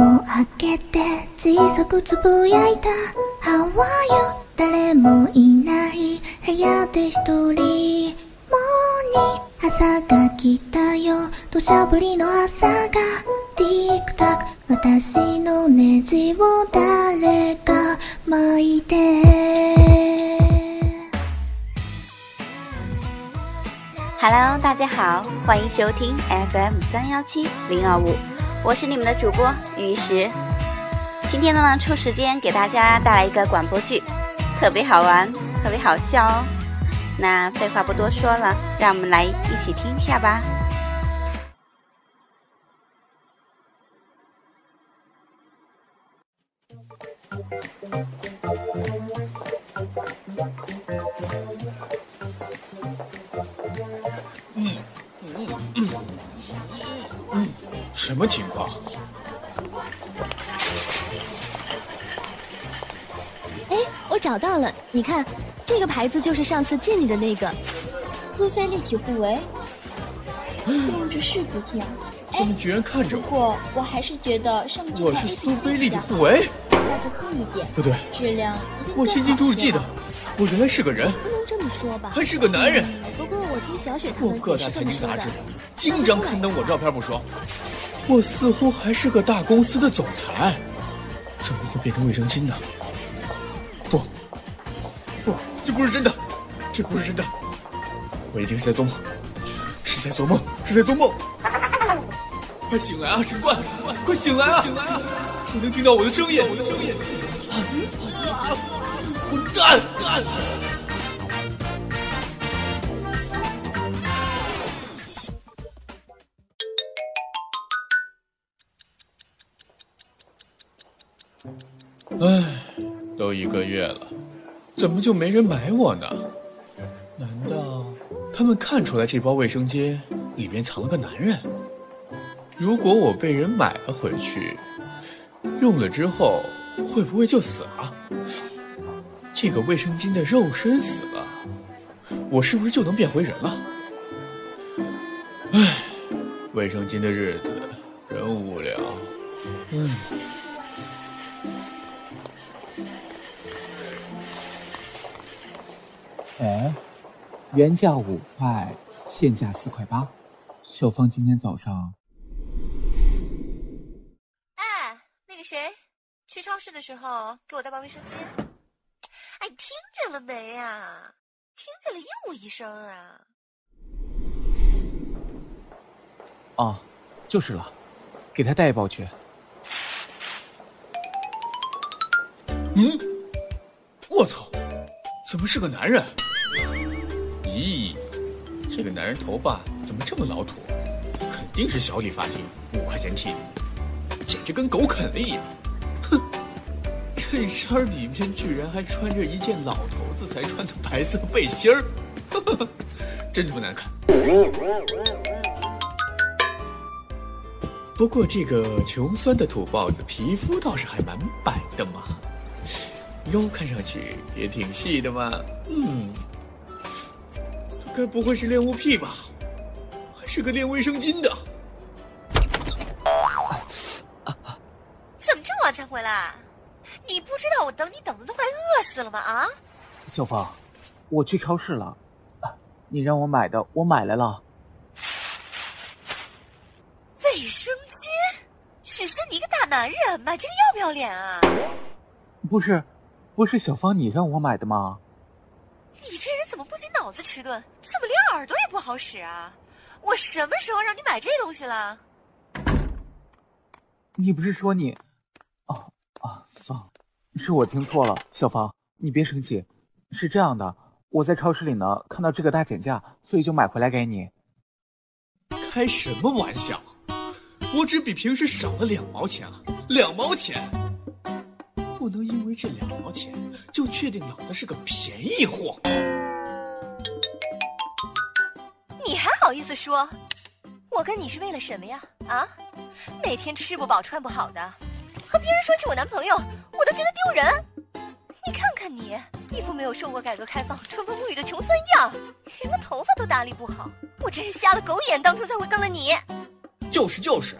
を開けて小さくつぶやいた。How are you? 誰もいない。部屋で一人。モーニ朝が来たよ。土砂降りの朝が。ティックタック。私のネジを誰か。巻いて。Hello，大家好，欢迎收听 FM 三幺七零二五，我是你们的主播雨石。今天呢，抽时间给大家带来一个广播剧，特别好玩，特别好笑哦。那废话不多说了，让我们来一起听一下吧。什么情况？哎，我找到了，你看，这个牌子就是上次借你的那个。苏菲立体护围，用着是不错。他们居然看着我！不过我还是觉得上这我是苏菲立体护围。再不厚一点，不对，质量我更清清楚楚记得好，我原来是个人，不能这么说吧？还是个男人。不过我听小雪他我们也各大财经杂志。经常刊登我照片不说，我似乎还是个大公司的总裁，怎么会变成卫生巾呢？不，不，这不是真的，这不是真的，我一定是在做梦，是在做梦，是在做梦！快醒来啊，神官，快醒来啊，醒来啊！谁能听到我的声音？我的声音！啊！混蛋！蛋！唉，都一个月了，怎么就没人买我呢？难道他们看出来这包卫生巾里面藏了个男人？如果我被人买了回去，用了之后会不会就死了？这个卫生巾的肉身死了，我是不是就能变回人了？唉，卫生巾的日子真无聊。嗯。哎，原价五块，现价四块八。小芳今天早上哎，那个谁，去超市的时候给我带包卫生巾。哎，听见了没呀？听见了应我一声啊！哦，就是了，给他带一包去。嗯，我操，怎么是个男人？咦，这个男人头发怎么这么老土？肯定是小理发厅五块钱剃的，简直跟狗啃了一样。哼，衬衫里面居然还穿着一件老头子才穿的白色背心儿，呵呵呵真他妈难看。不过这个穷酸的土包子皮肤倒是还蛮白的嘛。腰看上去也挺细的嘛，嗯，该不会是恋物癖吧？还是个练卫生巾的？怎么这么晚才回来？你不知道我等你等的都快饿死了吗？啊！小芳，我去超市了，啊你让我买的我买来了。卫生巾，许思你一个大男人买这个要不要脸啊？不是，不是小芳你让我买的吗？脑子迟钝，怎么连耳朵也不好使啊？我什么时候让你买这东西了？你不是说你……哦啊，放，是我听错了。小芳，你别生气，是这样的，我在超市里呢看到这个大减价，所以就买回来给你。开什么玩笑？我只比平时少了两毛钱啊，两毛钱！不能因为这两毛钱就确定老子是个便宜货。意思说？我跟你是为了什么呀？啊，每天吃不饱穿不好的，和别人说起我男朋友，我都觉得丢人。你看看你，一副没有受过改革开放、春风沐雨的穷酸样，连个头发都打理不好。我真是瞎了狗眼，当初才会跟了你。就是就是，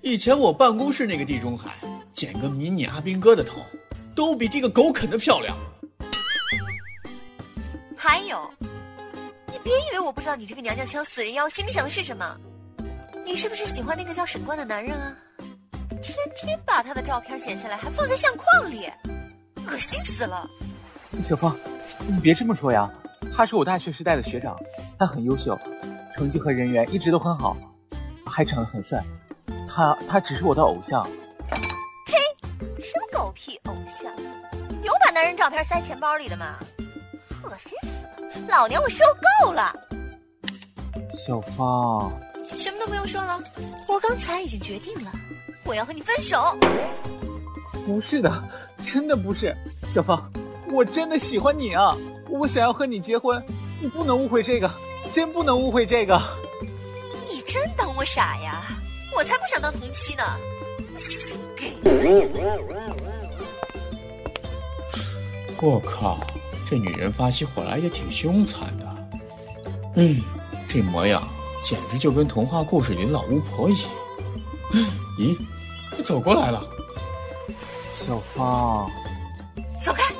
以前我办公室那个地中海，剪个迷你阿兵哥的头，都比这个狗啃的漂亮。还有，你别以为我不知道你这个娘娘腔死人妖心里想的是什么。你是不是喜欢那个叫沈冠的男人啊？天天把他的照片剪下来，还放在相框里，恶心死了。小芳，你别这么说呀，他是我大学时代的学长，他很优秀，成绩和人缘一直都很好，还长得很帅。他他只是我的偶像。嘿，什么狗屁偶像？有把男人照片塞钱包里的吗？恶心死了！老娘我受够了。小芳，什么都不用说了，我刚才已经决定了，我要和你分手。不是的，真的不是，小芳，我真的喜欢你啊！我想要和你结婚，你不能误会这个，真不能误会这个。你真当我傻呀？我才不想当同妻呢！我靠，这女人发起火来也挺凶残的。嗯，这模样简直就跟童话故事里的老巫婆一样。咦，走过来了。小芳，走开，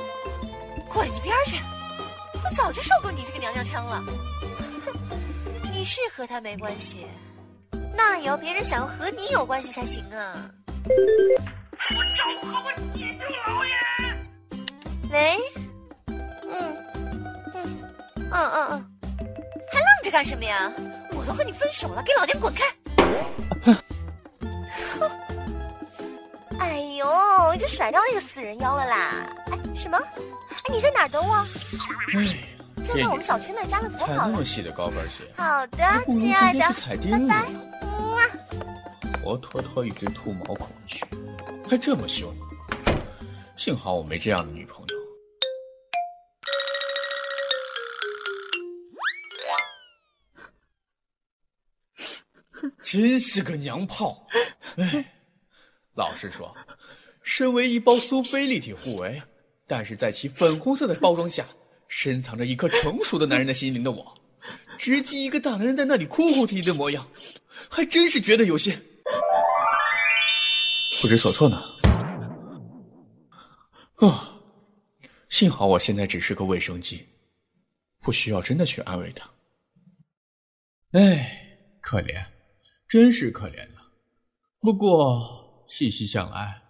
滚一边去！我早就受够你这个娘娘腔了。哼，你是和他没关系。那也要别人想要和你有关系才行啊！我就和我姐舅老爷。喂，嗯嗯嗯，还愣着干什么呀？我都和你分手了，给老娘滚开！哼！哎呦，就甩掉那个死人妖了啦！哎，什么？哎，你在哪儿等我？哎。就在我们小区那儿家乐福好了。那么细的高跟鞋。好的，亲爱的，拜拜。嗯啊，活脱脱一只兔毛孔雀，还这么凶。幸好我没这样的女朋友。真是个娘炮！哎，老实说，身为一包苏菲立体护围，但是在其粉红色的包装下。深藏着一颗成熟的男人的心灵的我，直击一个大男人在那里哭哭啼啼的模样，还真是觉得有些不知所措呢。啊，幸好我现在只是个卫生巾，不需要真的去安慰他。哎，可怜，真是可怜了。不过细细想来，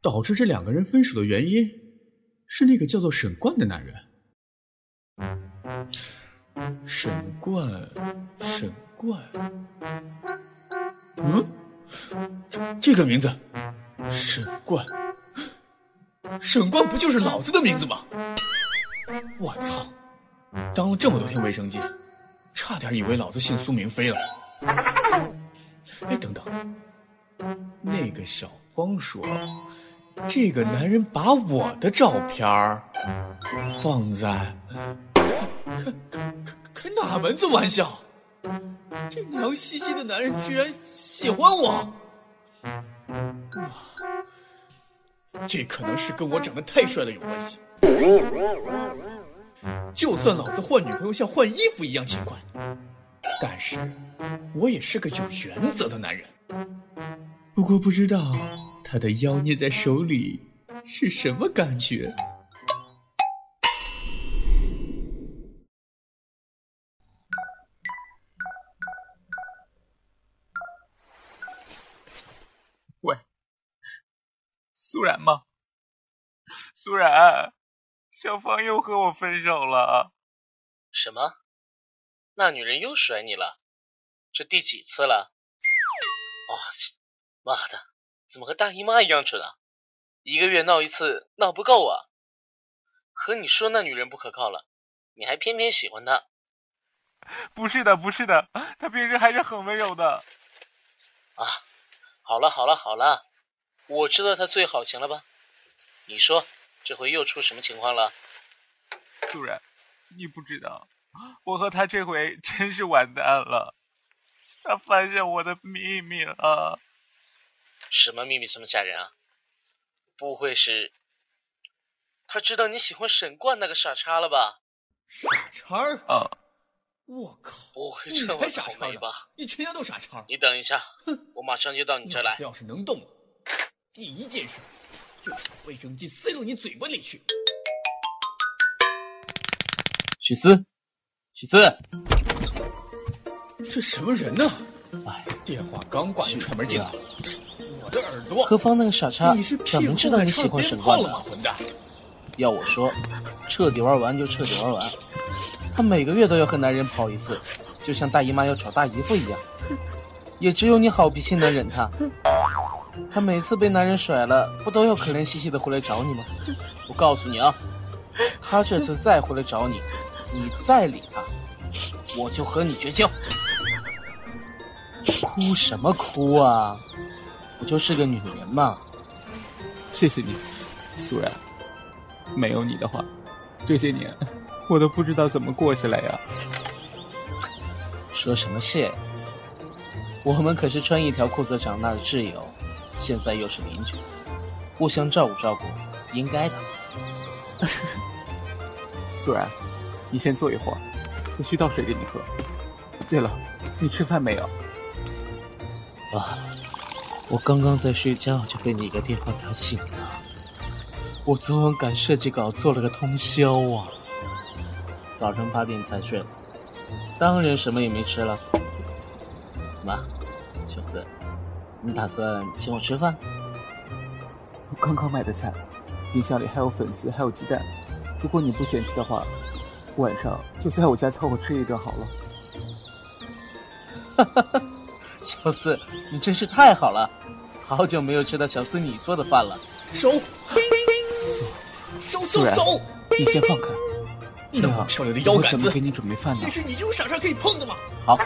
导致这两个人分手的原因，是那个叫做沈冠的男人。沈冠，沈冠，嗯，这这个名字，沈冠，沈冠不就是老子的名字吗？我操，当了这么多天卫生巾，差点以为老子姓苏名飞了。哎，等等，那个小芳说，这个男人把我的照片放在。开开开哪门子玩笑！这娘兮兮的男人居然喜欢我！哇，这可能是跟我长得太帅了有关系。就算老子换女朋友像换衣服一样勤快，但是我也是个有原则的男人。不过不知道他的妖孽在手里是什么感觉。喂苏然吗？苏然，小芳又和我分手了。什么？那女人又甩你了？这第几次了？哦，妈的，怎么和大姨妈一样准啊？一个月闹一次，闹不够啊！和你说那女人不可靠了，你还偏偏喜欢她？不是的，不是的，她平时还是很温柔的。啊，好了好了好了。我知道她最好行了吧？你说这回又出什么情况了？主人，你不知道，我和他这回真是完蛋了。他发现我的秘密了。什么秘密这么吓人啊？不会是他知道你喜欢沈冠那个傻叉了吧？傻叉啊！我靠！不会你这么才傻叉呢倒霉吧？！你全家都傻叉！你等一下，我马上就到你这来。要是能动，第一件事就是把卫生巾塞到你嘴巴里去。许思，许思，这什么人呢？哎，电话刚挂就串门进来，我的耳朵！何方那个傻叉怎么知道你喜欢沈冠的后面唱鞭炮了？？混蛋！要我说，彻底玩完就彻底玩完。他每个月都要和男人跑一次，就像大姨妈要找大姨夫一样。也只有你好脾气能忍他。他每次被男人甩了，不都要可怜兮兮的回来找你吗？我告诉你啊，他这次再回来找你，你再理他，我就和你绝交。哭什么哭啊？不就是个女人嘛。谢谢你，苏然。没有你的话，这些年我都不知道怎么过下来呀。说什么谢？我们可是穿一条裤子长大的挚友，现在又是邻居，互相照顾照顾，应该的。苏然，你先坐一会儿，我去倒水给你喝。对了，你吃饭没有？啊，我刚刚在睡觉就被你一个电话打醒了。我昨晚赶设计稿做了个通宵啊，早上八点才睡，当然什么也没吃了。怎么，小四，你打算请我吃饭？我刚刚买的菜，冰箱里还有粉丝，还有鸡蛋。如果你不嫌弃的话，晚上就在我家凑合吃一顿好了。哈哈哈，小四，你真是太好了，好久没有吃到小四你做的饭了。收，收收苏然收！你先放开。那么漂亮的腰杆子我怎么给，你准备饭呢也？是你这种傻叉可以碰的吗？好，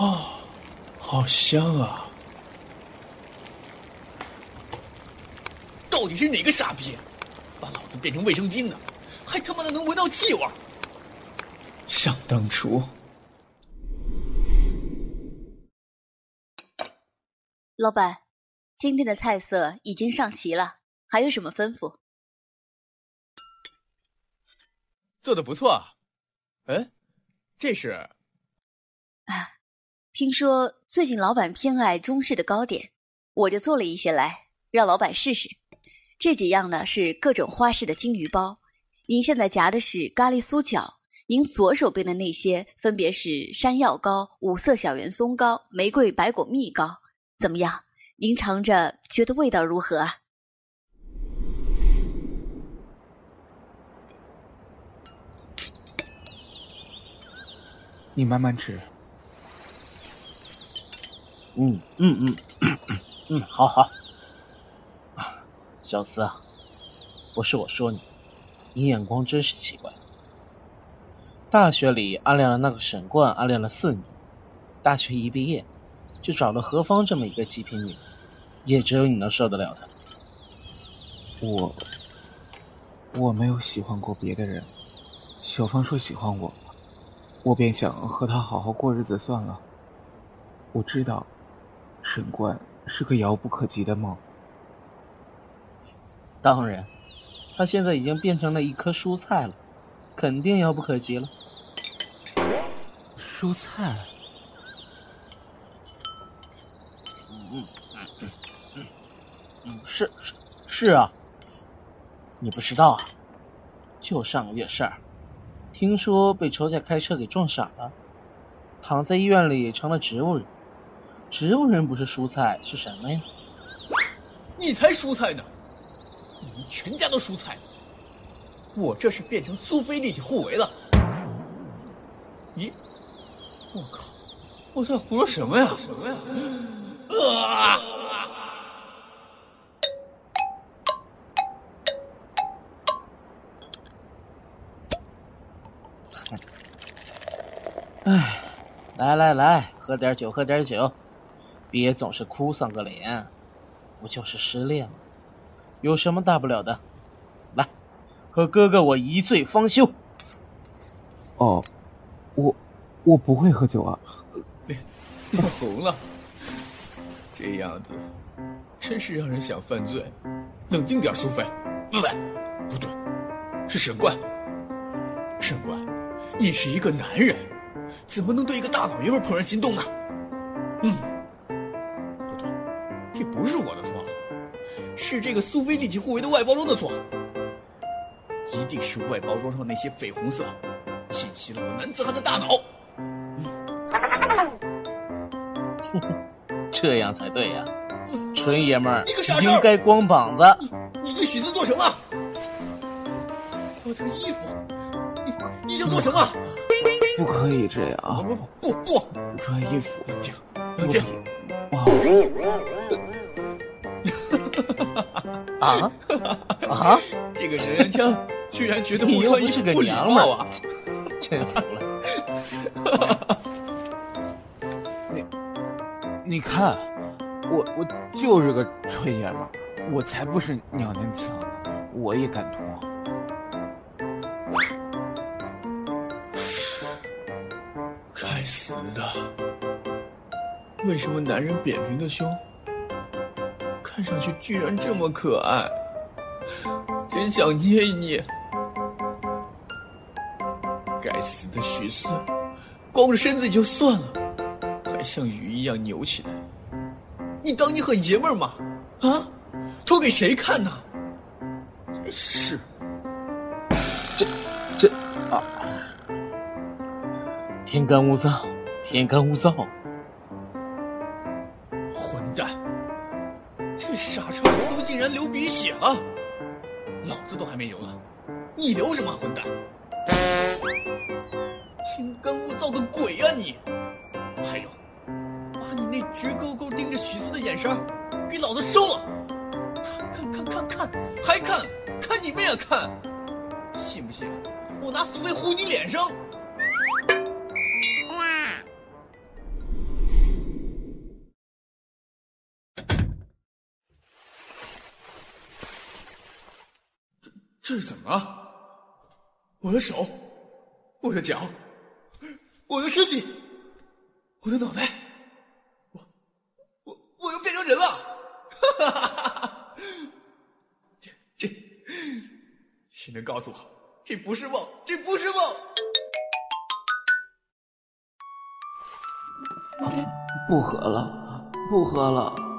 哦，好香啊！到底是哪个傻逼，把老子变成卫生巾呢？还他妈的能闻到气味！想当初，老板，今天的菜色已经上齐了，还有什么吩咐？做的不错啊。哎，这是听说最近老板偏爱中式的糕点，我就做了一些来让老板试试。这几样呢是各种花式的金鱼包，您现在夹的是咖喱酥饺，您左手边的那些分别是山药糕、五色小圆松糕、玫瑰白果蜜糕，怎么样？您尝着觉得味道如何啊？你慢慢吃。嗯嗯嗯嗯，好好。小司啊，不是我说你，你眼光真是奇怪。大学里暗恋了那个沈冠，暗恋了四年，大学一毕业，就找了何芳这么一个极品女，也只有你能受得了她。我我没有喜欢过别的人，小芳说喜欢我，我便想和她好好过日子算了。我知道，沈冠是个遥不可及的梦。当然，他现在已经变成了一颗蔬菜了，肯定遥不可及了。蔬菜？嗯嗯嗯嗯嗯嗯，是是是啊，你不知道啊？就上个月事儿，听说被仇家开车给撞傻了，躺在医院里成了植物人。植物人不是蔬菜是什么呀？你才蔬菜呢！你们全家都蔬菜，我这是变成苏菲立体互为了。咦，我靠，我在胡说什么呀？什么呀？啊！唉，来来来，喝点酒，喝点酒，别总是哭丧个脸，不就是失恋吗？有什么大不了的？来，和哥哥我一醉方休。哦，我我不会喝酒啊。脸脸红了，这样子真是让人想犯罪。冷静点，苏菲。不对，不对，是沈冠。沈冠，你是一个男人，怎么能对一个大老爷们怦然心动呢？嗯，不是我的错，是这个苏菲立体护围的外包装的错。一定是外包装上那些绯红色，侵袭了我男子汉的大脑。这样才对呀，纯爷们儿你个傻叉应该光膀子。你对许子做什么？我的衣服，你你想做什么？不可以这样，不不不，穿衣服。冷静，冷静。啊啊！这个娘娘腔居然觉得你又不穿衣是个服不礼娘们啊！真服了。你你看，我我就是个纯爷们儿，我才不是娘娘腔呢，我也敢脱。该死的！为什么男人扁平的胸，看上去居然这么可爱？真想捏一捏。该死的许四，光着身子也就算了，还像鱼一样扭起来。你当你很爷们儿吗？啊，脱给谁看呢？真是。这这啊，天干物燥，天干物燥。这是怎么了？我的手，我的脚，我的身体，我的脑袋，我我我又变成人了！哈哈哈哈哈！这这，谁能告诉我这不是梦？这不是梦？不喝了，不喝了。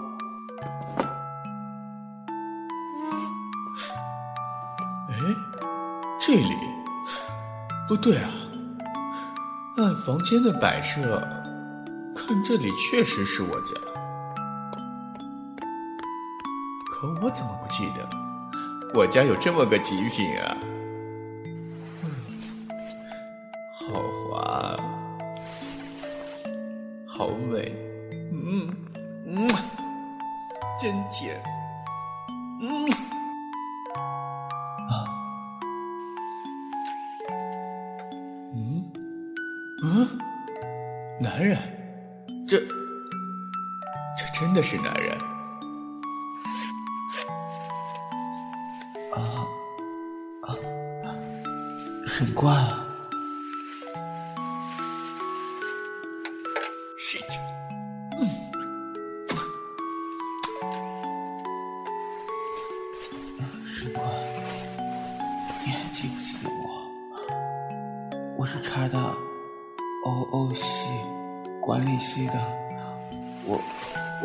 这里不对啊！按房间的摆设，看这里确实是我家，可我怎么不记得我家有这么个极品啊？嗯，男人，这这真的是男人？啊啊！很怪啊，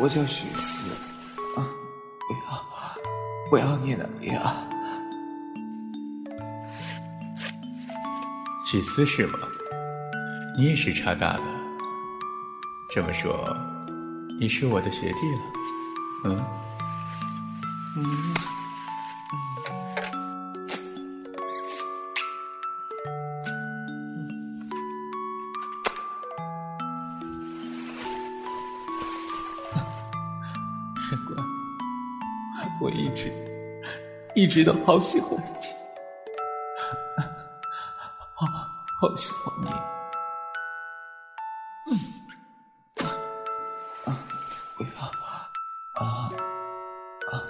我叫许思，啊，不要不要你的呀！许思是吗？你也是茶大的。这么说，你是我的学弟了？嗯。一直都好喜欢你，好，好喜欢你。嗯，啊啊啊啊啊！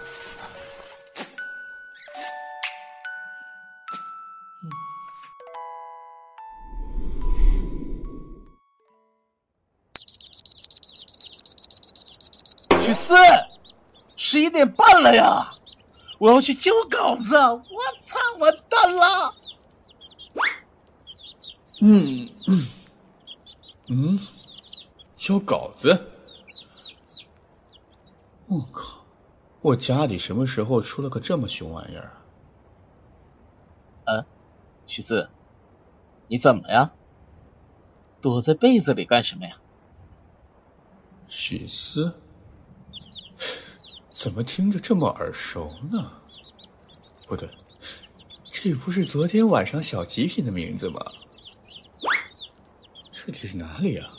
嗯。许四，十一点半了呀。我要去交稿子，我操，完蛋了！嗯嗯嗯，交稿子？我靠！我家里什么时候出了个这么熊玩意儿啊？啊，许四，你怎么了呀？躲在被子里干什么呀？许思，怎么听着这么耳熟呢？不对，这不是昨天晚上小极品的名字吗？这里是哪里啊？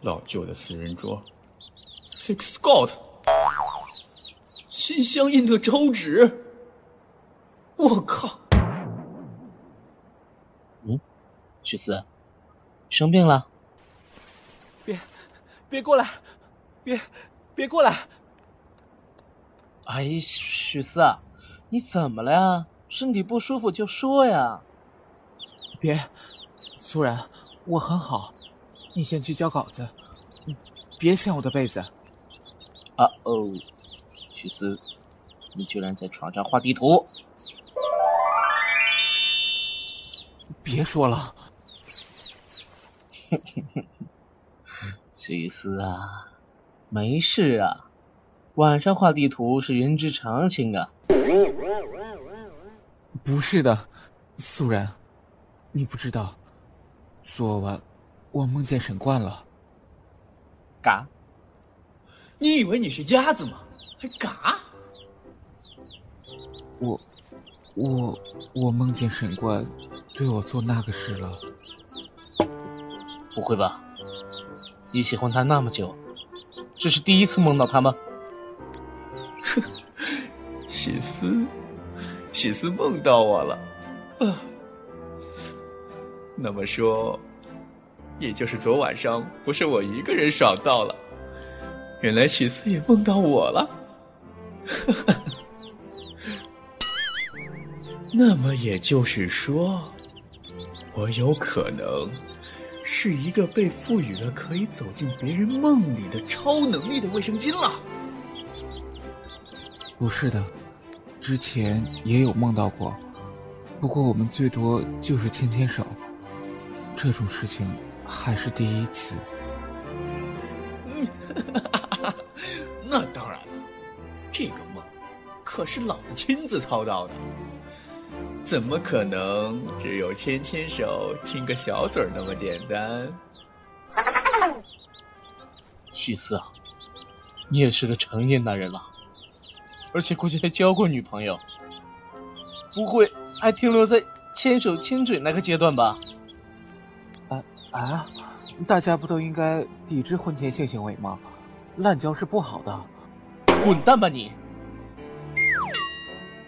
老旧的四人桌，Six Scott，心相印的抽纸。我靠！嗯，许思，生病了？别，别过来！别，别过来！哎，许思，你怎么了呀？身体不舒服就说呀。别，苏然。我很好，你先去交稿子，别掀我的被子。啊哦，许思，你居然在床上画地图！别说了，许思啊，没事啊，晚上画地图是人之常情啊。不是的，素然，你不知道。昨晚，我梦见沈冠了。嘎？你以为你是鸭子吗？还嘎？我，我，我梦见沈冠对我做那个事了。不会吧？你喜欢他那么久，这是第一次梦到他吗？许思，许思梦到我了。啊。那么说，也就是昨晚上不是我一个人爽到了，原来许思也梦到我了。那么也就是说，我有可能是一个被赋予了可以走进别人梦里的超能力的卫生巾了。不是的，之前也有梦到过，不过我们最多就是牵牵手。这种事情还是第一次。嗯，那当然了，这个梦可是老子亲自操刀的，怎么可能只有牵牵手、亲个小嘴那么简单？许四啊，你也是个成年男人了，而且估计还交过女朋友，不会还停留在牵手亲嘴那个阶段吧？啊啊！大家不都应该抵制婚前性行为吗？滥交是不好的。滚蛋吧你！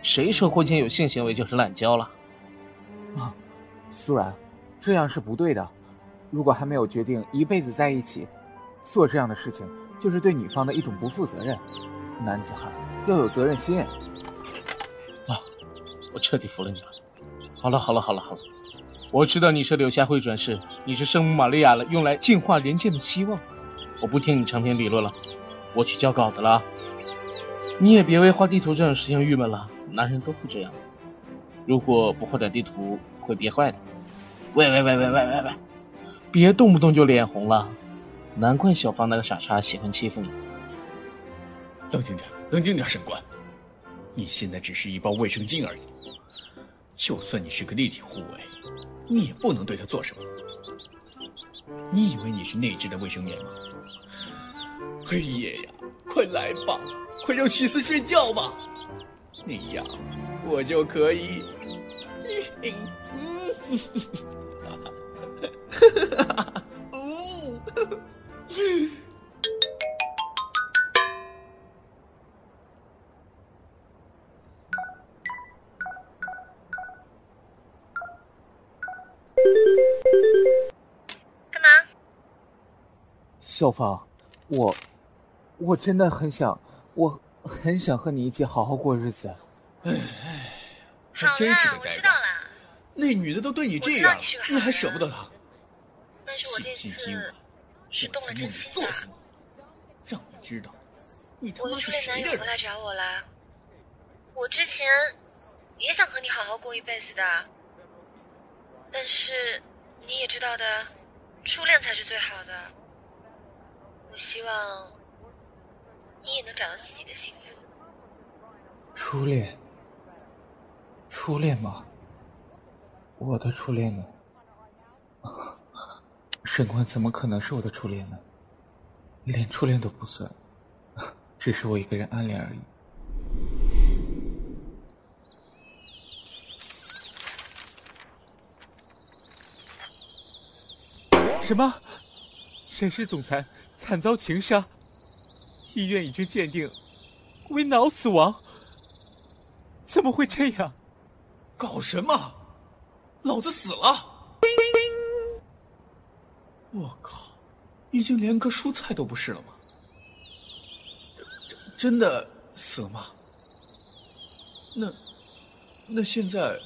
谁说婚前有性行为就是滥交了？啊，苏然，这样是不对的。如果还没有决定一辈子在一起，做这样的事情就是对女方的一种不负责任。男子汉要有责任心。啊！我彻底服了你了。好了好了好了好了。我知道你是柳下惠转世，你是圣母玛利亚了，用来净化人间的希望。我不听你长篇理论了，我去交稿子了。你也别为画地图这种事情郁闷了，男人都会这样的。如果不画点地图，会憋坏的。喂喂喂喂喂喂喂，别动不动就脸红了，难怪小芳那个傻叉喜欢欺负你。冷静点，冷静点，沈官，你现在只是一包卫生巾而已，就算你是个立体护卫。你也不能对他做什么。你以为你是内置的卫生棉吗？黑夜呀，快来吧，快让许四睡觉吧，那样我就可以。小芳，我我真的很想，我很想和你一起好好过日子。哎，还真是个呆瓜。那女的都对你这样了，你还舍不得她？但是我这次是动了真心做死你，让你知道，你他妈我的初恋是谁的人？男友回来找我了。我之前也想和你好好过一辈子的，但是你也知道的，初恋才是最好的。我希望你也能找到自己的幸福。初恋，初恋吗？我的初恋呢？沈官怎么可能是我的初恋呢？连初恋都不算，只是我一个人暗恋而已。什么？沈氏总裁惨遭情杀，医院已经鉴定为脑死亡。怎么会这样？搞什么？老子死了！我靠，已经连个蔬菜都不是了吗？真真的死了吗？那那现在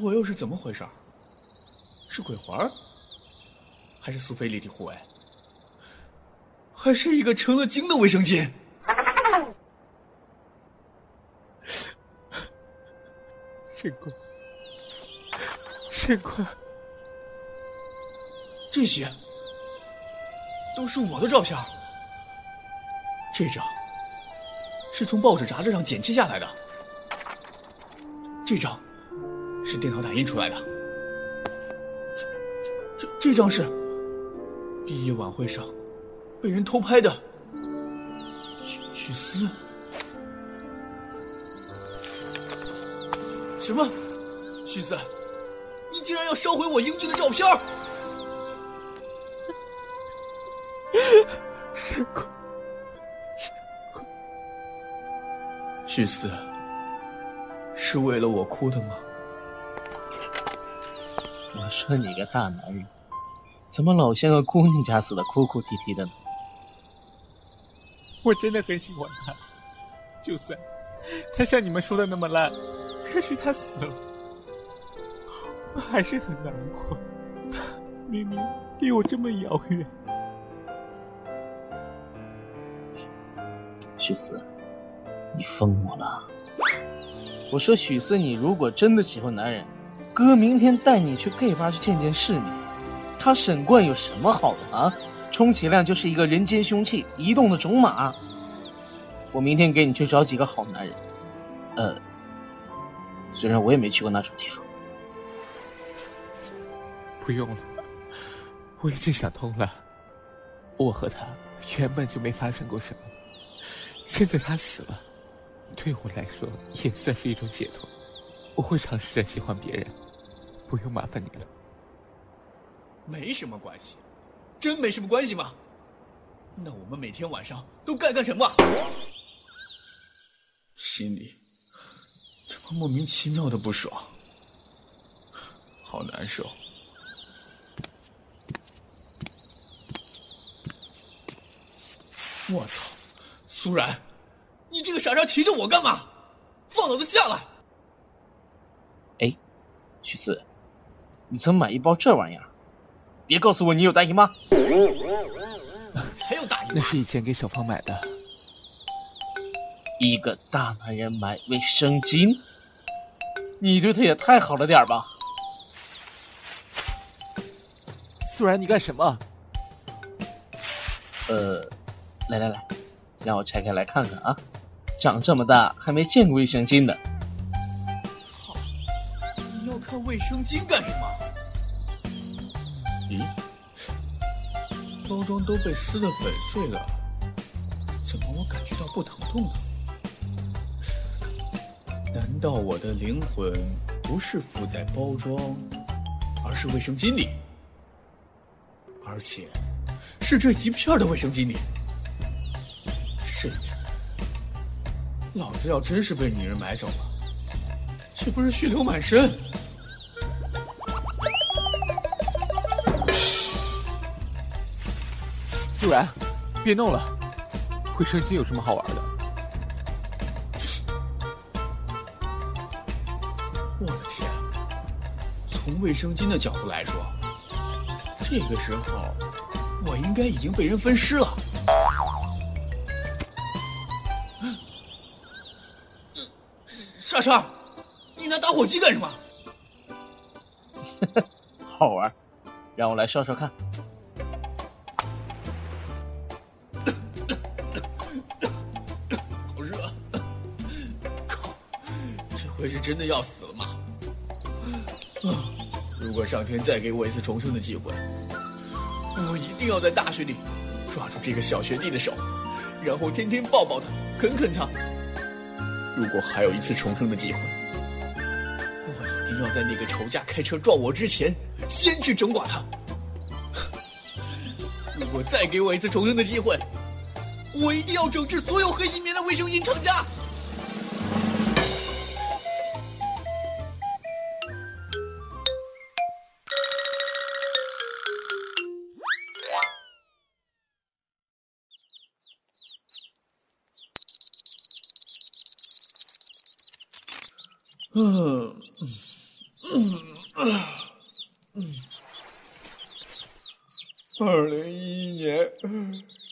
我又是怎么回事？是鬼魂？还是苏菲立体护卫？还是一个成了精的卫生巾？神官，神官，这些都是我的照片。这张是从报纸杂志上剪切下来的，这张是电脑打印出来的，这这这张是毕业晚会上被人偷拍的。许许思，什么？许思，你竟然要烧毁我英俊的照片儿！沈官，许思，是为了我哭的吗？我说你个大男人，怎么老像个姑娘家似的，哭哭啼啼的呢？我真的很喜欢他，就算他像你们说的那么烂，可是他死了，我还是很难过。明明离我这么遥远。许思，你疯我了！我说许思，你如果真的喜欢男人，哥明天带你去 gay 吧去见见世面。他沈冠有什么好的啊？充其量就是一个人间凶器，移动的种马。我明天给你去找几个好男人。呃，虽然我也没去过那种地方。不用了，我已经想通了。我和他原本就没发生过什么，现在他死了，对我来说也算是一种解脱。我会尝试着喜欢别人，不用麻烦你了。没什么关系，真没什么关系吗？那我们每天晚上都干干什么？心里怎么莫名其妙的不爽，好难受。我操，苏然，你这个傻叉提着我干嘛？放老子下来！哎，徐四，你怎么买一包这玩意儿？别告诉我你有大姨妈！才有大姨妈那是以前给小芳买的。一个大男人买卫生巾，你对他也太好了点吧？苏然，你干什么？呃，来来来，让我拆开来看看啊！长这么大还没见过卫生巾呢。好！你要看卫生巾干什么？咦，包装都被撕得粉碎了，怎么我感觉到不疼痛呢？难道我的灵魂不是附在包装，而是卫生巾里？而且是这一片的卫生巾里，甚至，老子要真是被女人买走了，岂不是血流满身？不然。别弄了会生气有什么好玩的？我的天从卫生巾的角度来说这个时候我应该已经被人分尸了。莎莎你拿打火机干什么？好玩让我来烧烧看。这是真的要死了吗？啊！如果上天再给我一次重生的机会，我一定要在大学里抓住这个小学弟的手，然后天天抱抱他，啃啃他。如果还有一次重生的机会，我一定要在那个仇家开车撞我之前，先去整垮他。如果再给我一次重生的机会，我一定要整治所有黑心棉的卫生巾厂家。嗯嗯嗯，嗯二零一一年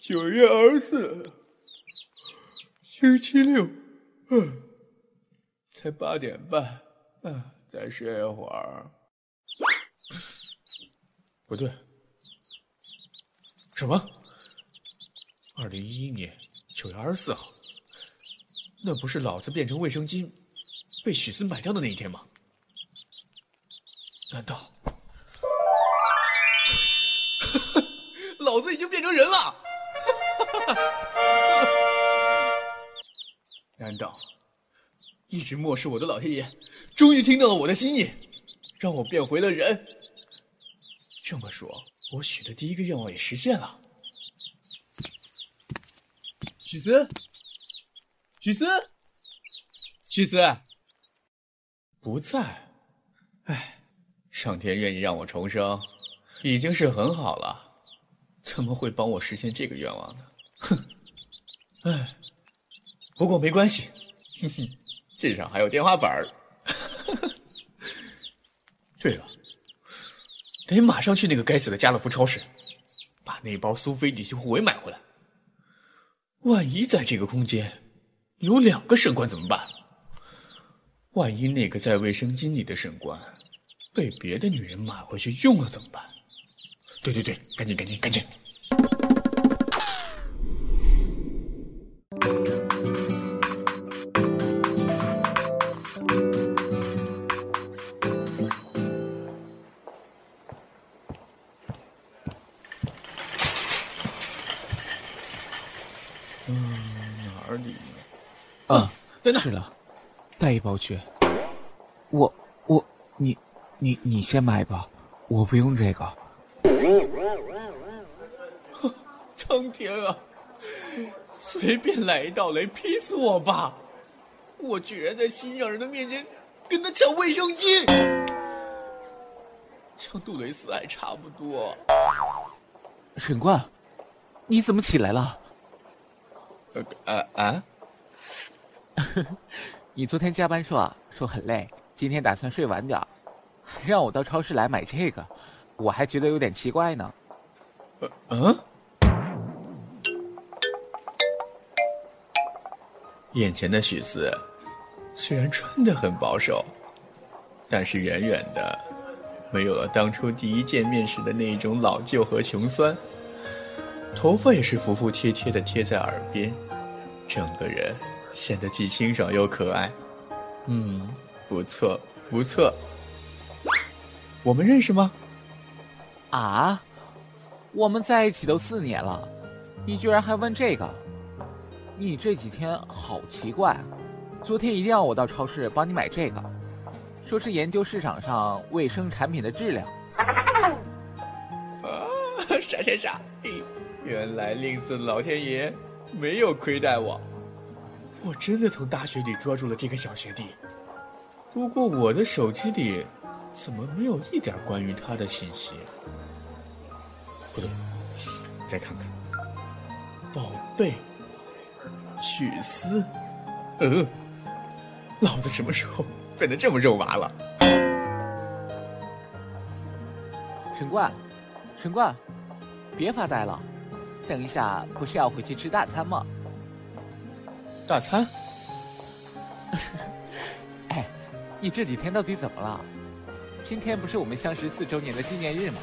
九月二十四，星期六，嗯，才八点半，嗯，再睡一会儿。不对，什么？二零一一年九月二十四号，那不是老子变成卫生巾？被许思买掉的那一天吗？难道 老子已经变成人了？难道一直漠视我的老天爷，终于听到了我的心意，让我变回了人？这么说，我许的第一个愿望也实现了。许思，许思，许思。不在，唉，上天愿意让我重生，已经是很好了，怎么会帮我实现这个愿望呢？哼，唉，不过没关系，哼哼，至少还有电话本儿。对了，得马上去那个该死的家乐福超市，把那包苏菲底气护卫买回来。万一在这个空间有两个神官怎么办？万一那个在卫生巾里的神官被别的女人买回去用了怎么办？对对对，赶紧赶紧赶紧！嗯，哪里？啊，在那。是了。带一包去，我我你你你先买吧，我不用这个。苍天啊！随便来一道雷劈死我吧！我居然在心上人的面前跟他抢卫生巾，抢杜蕾斯还差不多。沈冠，你怎么起来了？呃啊啊！你昨天加班说说很累，今天打算睡晚点，让我到超市来买这个，我还觉得有点奇怪呢。嗯？眼前的许四，虽然穿的很保守，但是远远的没有了当初第一见面时的那一种老旧和穷酸。头发也是服服帖帖的贴在耳边，整个人。显得既清爽又可爱，嗯，不错不错。我们认识吗？啊，我们在一起都四年了，你居然还问这个？你这几天好奇怪，昨天一定要我到超市帮你买这个，说是研究市场上卫生产品的质量。啊，傻傻傻！原来吝啬的老天爷没有亏待我。我真的从大学里抓住了这个小学弟，不过我的手机里怎么没有一点关于他的信息？不对，再看看，宝贝，许思，嗯，老子什么时候变得这么肉麻了？神冠，神冠，别发呆了，等一下不是要回去吃大餐吗？大餐，哎你这几天到底怎么了？今天不是我们相识四周年的纪念日吗？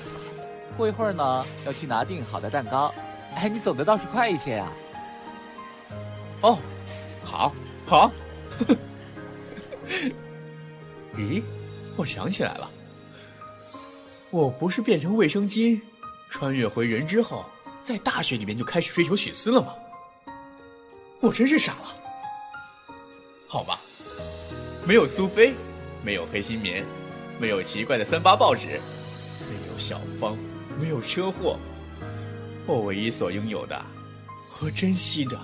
过一会儿呢，要去拿订好的蛋糕。哎，你走的倒是快一些呀！哦，好，好。咦，我想起来了，我不是变成卫生巾，穿越回人之后，在大学里面就开始追求许思了吗？我真是傻了。好吧，没有苏菲，没有黑心棉，没有奇怪的三八报纸，没有小芳，没有车祸，我唯一所拥有的和珍惜的，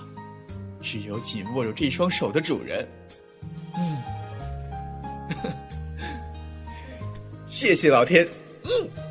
只有紧握着这双手的主人。嗯。谢谢老天。嗯。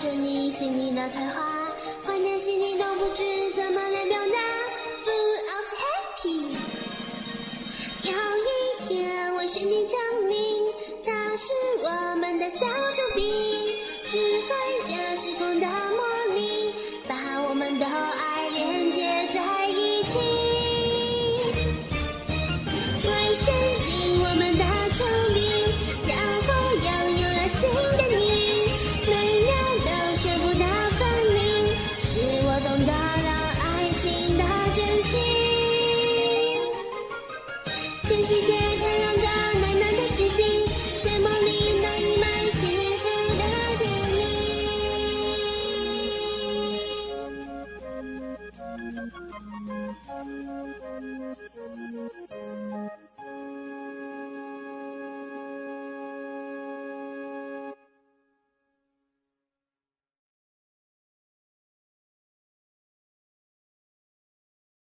着你心里的开花，欢天喜地都不知怎么来表达，full of happy。有一天我身体降临，他是我们的小丑兵，